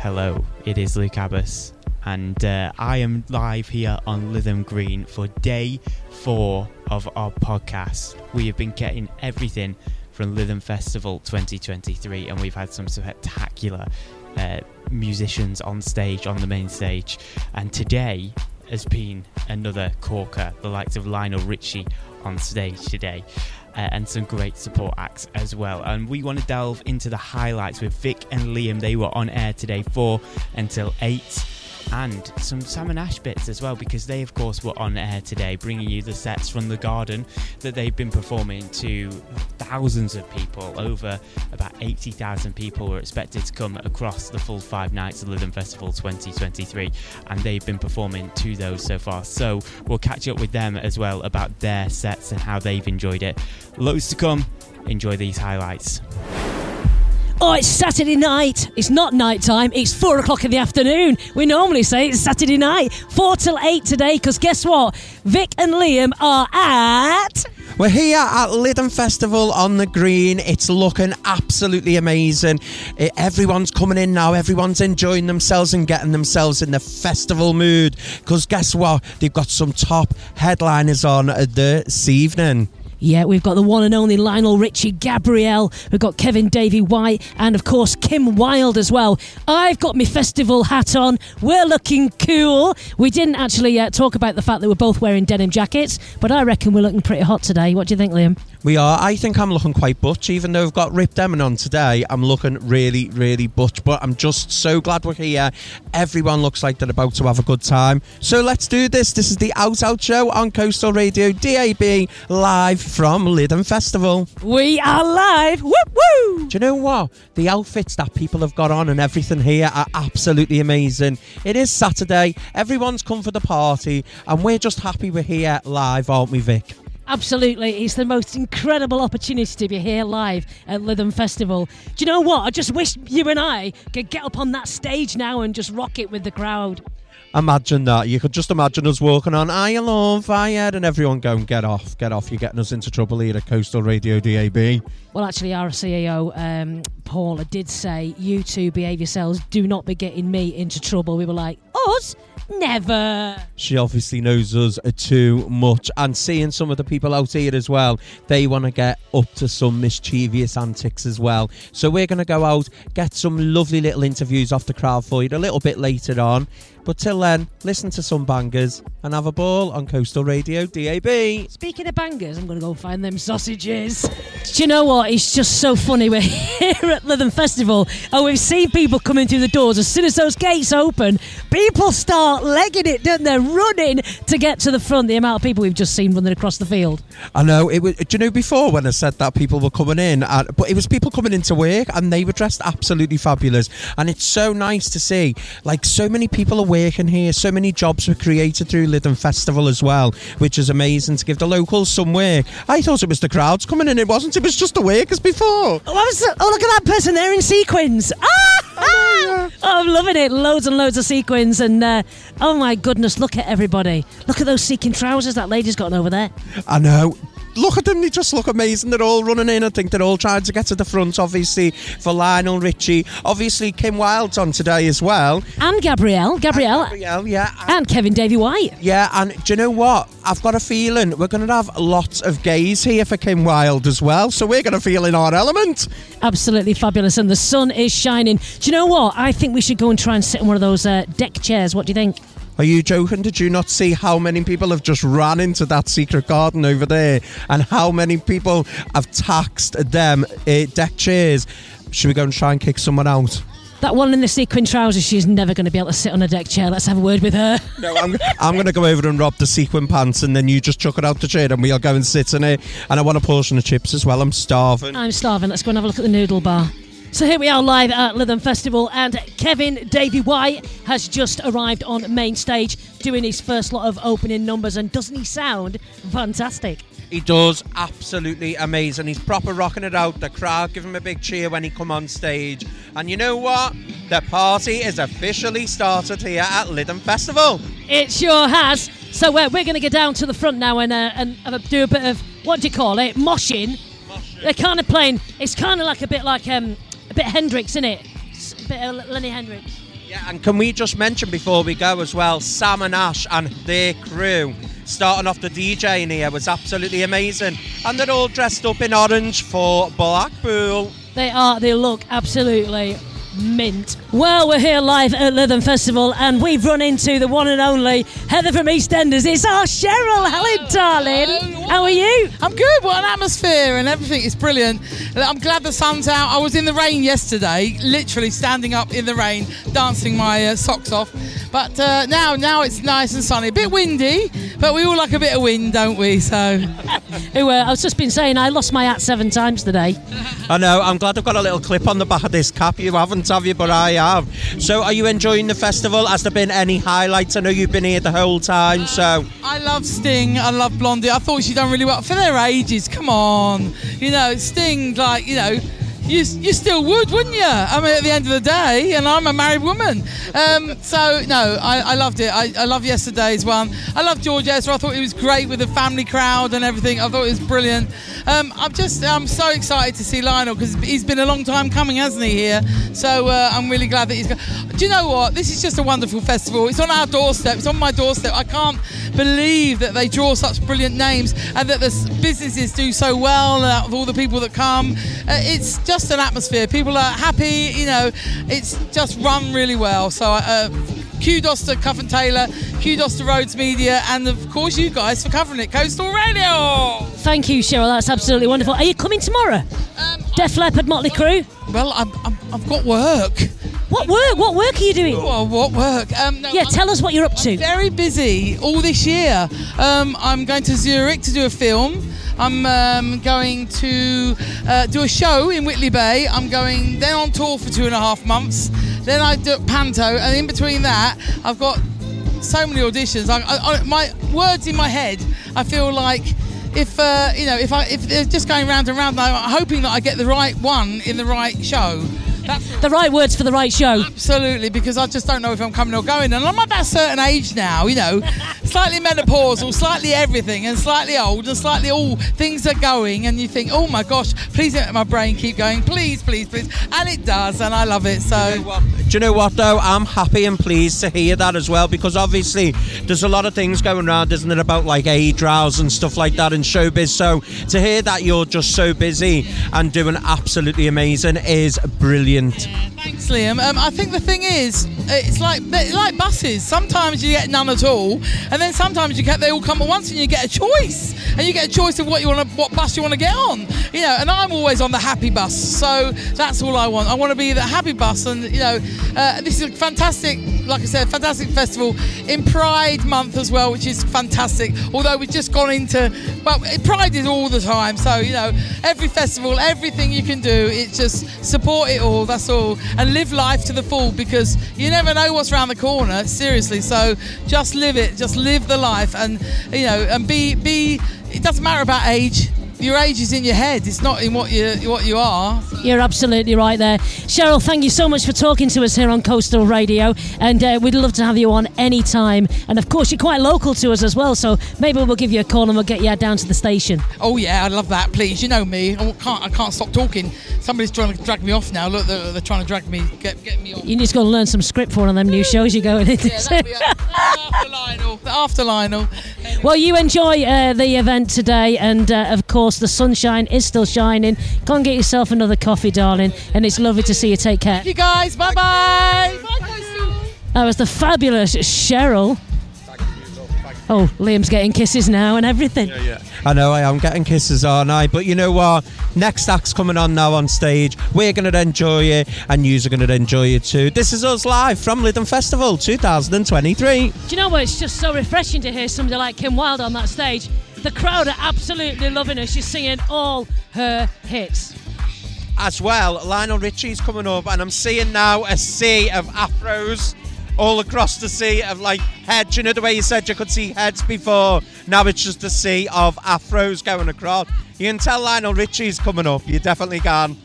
Hello, it is Luke Abbas, and uh, I am live here on Lytham Green for day four of our podcast. We have been getting everything from Lytham Festival 2023, and we've had some spectacular uh, musicians on stage, on the main stage. And today has been another corker, the likes of Lionel Richie on stage today. Uh, and some great support acts as well. And we want to delve into the highlights with Vic and Liam. They were on air today, 4 until 8 and some Sam and Ash bits as well because they of course were on air today bringing you the sets from the garden that they've been performing to thousands of people. Over about 80,000 people were expected to come across the full five nights of Lytham Festival 2023 and they've been performing to those so far. So we'll catch up with them as well about their sets and how they've enjoyed it. Loads to come. Enjoy these highlights Oh, it's Saturday night. It's not night time. It's four o'clock in the afternoon. We normally say it's Saturday night. Four till eight today, because guess what? Vic and Liam are at. We're here at Lytham Festival on the Green. It's looking absolutely amazing. It, everyone's coming in now. Everyone's enjoying themselves and getting themselves in the festival mood. Because guess what? They've got some top headliners on uh, this evening. Yeah, we've got the one and only Lionel Richie, Gabrielle, we've got Kevin Davy White, and of course Kim Wilde as well. I've got my festival hat on. We're looking cool. We didn't actually uh, talk about the fact that we're both wearing denim jackets, but I reckon we're looking pretty hot today. What do you think, Liam? We are. I think I'm looking quite butch, even though I've got Rip Demon on today. I'm looking really, really butch, but I'm just so glad we're here. Everyone looks like they're about to have a good time. So let's do this. This is the Out Out Show on Coastal Radio DAB, live from Lytham Festival. We are live. Woo woo! Do you know what? The outfits that people have got on and everything here are absolutely amazing. It is Saturday. Everyone's come for the party, and we're just happy we're here live, aren't we, Vic? Absolutely, it's the most incredible opportunity to be here live at Lytham Festival. Do you know what? I just wish you and I could get up on that stage now and just rock it with the crowd. Imagine that. You could just imagine us walking on I love fire and everyone going, get off, get off. You're getting us into trouble here at Coastal Radio DAB. Well, actually, our CEO, um, Paula, did say, You two behave yourselves, do not be getting me into trouble. We were like, Us? Never. She obviously knows us too much. And seeing some of the people out here as well, they want to get up to some mischievous antics as well. So we're going to go out, get some lovely little interviews off the crowd for you a little bit later on. But till then, listen to some bangers and have a ball on Coastal Radio DAB. Speaking of bangers, I'm going to go find them sausages. Do you know what? It's just so funny. We're here at Lytham Festival and we've seen people coming through the doors. As soon as those gates open, people start legging it, don't they? Running to get to the front. The amount of people we've just seen running across the field. I know. It was. Do you know before when I said that people were coming in, and, but it was people coming into work and they were dressed absolutely fabulous. And it's so nice to see, like so many people are working here. So many jobs were created through Lytham Festival as well, which is amazing to give the locals some work. I thought it was the crowds coming in. It wasn't. It was just the workers before. Oh, the, oh look at that person there in sequins. Ah! oh, I'm loving it. Loads and loads of sequins. And uh, oh my goodness, look at everybody. Look at those sequin trousers that lady's got over there. I know look at them, they just look amazing. They're all running in. I think they're all trying to get to the front, obviously, for Lionel Richie. Obviously, Kim Wilde's on today as well. And Gabrielle. Gabrielle. And Gabrielle, yeah. And, and Kevin Davy White. Yeah, and do you know what? I've got a feeling we're going to have lots of gays here for Kim Wilde as well, so we're going to feel in our element. Absolutely fabulous, and the sun is shining. Do you know what? I think we should go and try and sit in one of those uh, deck chairs. What do you think? Are you joking? Did you not see how many people have just ran into that secret garden over there and how many people have taxed them uh, deck chairs? Should we go and try and kick someone out? That one in the sequin trousers, she's never going to be able to sit on a deck chair. Let's have a word with her. No, I'm, I'm going to go over and rob the sequin pants and then you just chuck it out the chair and we'll go and sit in it. And I want a portion of chips as well. I'm starving. I'm starving. Let's go and have a look at the noodle bar. So here we are live at Lytham Festival, and Kevin Davy White has just arrived on main stage doing his first lot of opening numbers. And doesn't he sound fantastic? He does absolutely amazing. He's proper rocking it out. The crowd give him a big cheer when he come on stage. And you know what? The party is officially started here at Lytham Festival. It sure has. So uh, we're going to go down to the front now and uh, and uh, do a bit of what do you call it? Moshing. Moshing. They're kind of playing. It's kind of like a bit like um, a bit Hendrix, in it? A bit of Lenny Hendrix. Yeah, and can we just mention before we go as well, Sam and Ash and their crew starting off the DJ in here was absolutely amazing. And they're all dressed up in orange for Blackpool. They are. They look absolutely mint. Well, we're here live at Lytham Festival, and we've run into the one and only Heather from EastEnders. It's our Cheryl. Hello, darling. Hello. How are you? I'm good. What an atmosphere and everything is brilliant. I'm glad the sun's out. I was in the rain yesterday, literally standing up in the rain, dancing my uh, socks off. But uh, now, now it's nice and sunny. A bit windy, but we all like a bit of wind, don't we? So, Who, uh, I was just been saying, I lost my hat seven times today. I know, I'm glad I've got a little clip on the back of this cap. You haven't, have you? But I have. So, are you enjoying the festival? Has there been any highlights? I know you've been here the whole time, so. I love Sting. I love Blondie. I thought she'd done really well for their ages. Come on, you know, Sting. Like, you know, you, you still would, wouldn't you? I mean, at the end of the day, and I'm a married woman. Um, so, no, I, I loved it. I, I love yesterday's one. I love George Ezra. I thought he was great with the family crowd and everything. I thought it was brilliant. Um, I'm just, I'm so excited to see Lionel because he's been a long time coming, hasn't he, here? So, uh, I'm really glad that he's. Got, do you know what? This is just a wonderful festival. It's on our doorstep. It's on my doorstep. I can't believe that they draw such brilliant names and that the businesses do so well out of all the people that come. Uh, it's just an atmosphere. People are happy. You know, it's just run really well. So. Uh, Kudos to Cuffe and Taylor, kudos to Rhodes Media, and of course you guys for covering it. Coastal Radio. Thank you, Cheryl. That's absolutely wonderful. Are you coming tomorrow? Um, Def Leppard, Motley Crue. well, I'm, I've got work. What work? What work are you doing? Well, what work? Um, no, Yeah, I'm- tell us what you're up to. Very busy all this year. Um, I'm going to Zurich to do a film. I'm um, going to uh, do a show in Whitley Bay. I'm going then on tour for two and a half months. Then I do Panto, and in between that, I've got so many auditions. I, I, I, my words in my head. I feel like if uh, you know, if I if they're just going round and round, I'm hoping that I get the right one in the right show. That's The right words for the right show. Absolutely, because I just don't know if I'm coming or going. And I'm at that certain age now, you know, slightly menopausal, slightly everything, and slightly old, and slightly all things are going. And you think, oh my gosh, please let my brain keep going. Please, please, please. And it does, and I love it. So, Do you know what though? I'm happy and pleased to hear that as well because obviously there's a lot of things going around, isn't it, about like age rows and stuff like that in showbiz. So to hear that you're just so busy and doing absolutely amazing is brilliant. Thanks, Liam. Um, I think the thing is, it's like like buses. Sometimes you get none at all, and then sometimes you get they all come at once, and you get a choice, and you get a choice of what you want, what bus you want to get on. You know, and I'm always on the happy bus, so that's all I want. I want to be the happy bus, and you know, uh, this is a fantastic, like I said, fantastic festival in Pride Month as well, which is fantastic. Although we've just gone into, well, Pride is all the time, so you know, every festival, everything you can do, it's just support it all. That's all, and live life to the full because you never know what's around the corner. Seriously, so just live it, just live the life, and you know, and be be. It doesn't matter about age. Your age is in your head. It's not in what you what you are. You're absolutely right there. Cheryl, thank you so much for talking to us here on Coastal Radio. And uh, we'd love to have you on any time. And of course, you're quite local to us as well. So maybe we'll give you a call and we'll get you down to the station. Oh yeah, I love that. Please, you know me. I can't I can't stop talking. Somebody's trying to drag me off now. Look, they're, they're trying to drag me, get get me off. You just got to learn some script for one of them new shows you're going into. Yeah, that'll after Lionel. After Lionel. Well, you enjoy uh, the event today, and uh, of course, the sunshine is still shining. Go and get yourself another coffee, darling, and it's lovely to see you. Take care. Thank you guys. Bye bye. Bye, Coastal. That was the fabulous Cheryl. Oh, Liam's getting kisses now and everything. Yeah, yeah. I know I am getting kisses, aren't I? But you know what? Next act's coming on now on stage. We're going to enjoy it, and yous are going to enjoy it too. This is us live from Lytham Festival 2023. Do you know what? It's just so refreshing to hear somebody like Kim Wilde on that stage. The crowd are absolutely loving her. She's singing all her hits. As well, Lionel Richie's coming up, and I'm seeing now a sea of afros all across the sea of like heads. You know the way you said you could see heads before? Now it's just a sea of afros going across. You can tell Lionel Richie's coming up. You definitely can.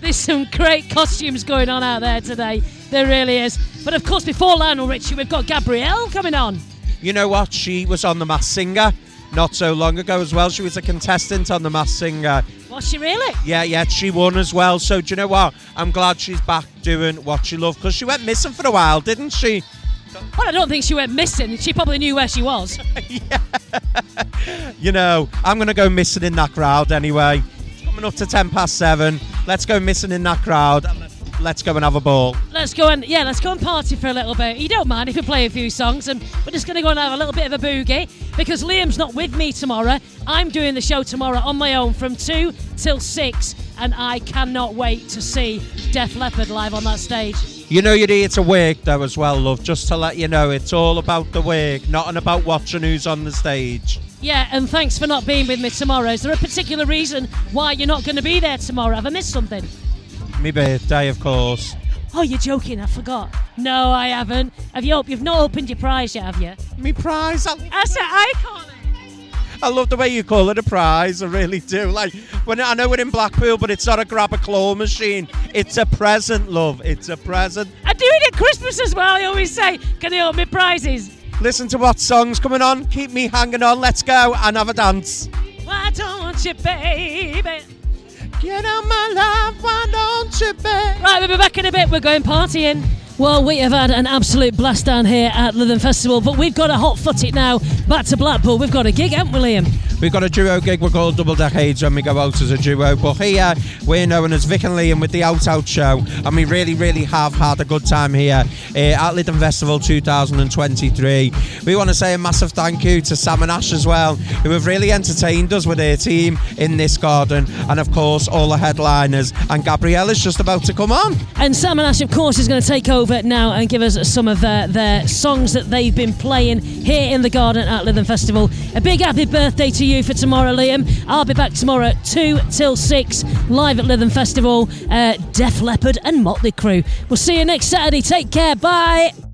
There's some great costumes going on out there today. There really is. But of course, before Lionel Richie, we've got Gabrielle coming on. You know what? She was on The Masked Singer. Not so long ago as well. She was a contestant on The Masked Singer. Was she really? Yeah, yeah, she won as well. So do you know what? I'm glad she's back doing what she loved because she went missing for a while, didn't she? Well, I don't think she went missing. She probably knew where she was. You know, I'm going to go missing in that crowd anyway. It's coming up to 10 past 7. Let's go missing in that crowd let's, go and have a ball. Let's go and yeah, let's go and party for a little bit. You don't mind if we play a few songs, and we're just going to go and have a little bit of a boogie because Liam's not with me tomorrow. I'm doing the show tomorrow on my own from two till six, and I cannot wait to see Def Leppard live on that stage. You know you're here to work though as well, love. Just to let you know, it's all about the work, not about watching who's on the stage. Yeah, and thanks for not being with me tomorrow. Is there a particular reason why you're not going to be there tomorrow? Have I missed something? Me birthday, of course. Oh, you're joking. I forgot. No, I haven't. Have you? You've not opened your prize yet, have you? Me prize. I, That's what I call it. I love the way you call it a prize. I really do. Like when I know we're in Blackpool, but it's not a grab a claw machine. It's a present, love. It's a present. I do it at Christmas as well. I always say, "Can you open my prizes?" Listen to what songs coming on. Keep me hanging on. Let's go and have a dance. Why don't you, baby? Get on my love, why don't you? Right, we'll be back in a bit. We're going partying. Well, we have had an absolute blast down here at Lytham Festival, but we've got to hot foot it now back to Blackpool. We've got a gig, haven't we, Liam? We've got a duo gig. We're called Double Decades when we go out as a duo. But here we're known as Vic and Liam with the Out Out Show, and we really, really have had a good time here uh, at Lytham Festival 2023. We want to say a massive thank you to Sam and Ash as well, who have really entertained us with their team in this garden, and of course all the headliners. And Gabrielle is just about to come on. And Sam and Ash, of course, is going to take over now and give us some of their, their songs that they've been playing here in the garden at Lytham Festival. A big happy birthday to you for tomorrow, Liam. I'll be back tomorrow 2 till 6, live at Lytham Festival. Uh, Def Leppard and Motley Crue. We'll see you next Saturday. Take care. Bye.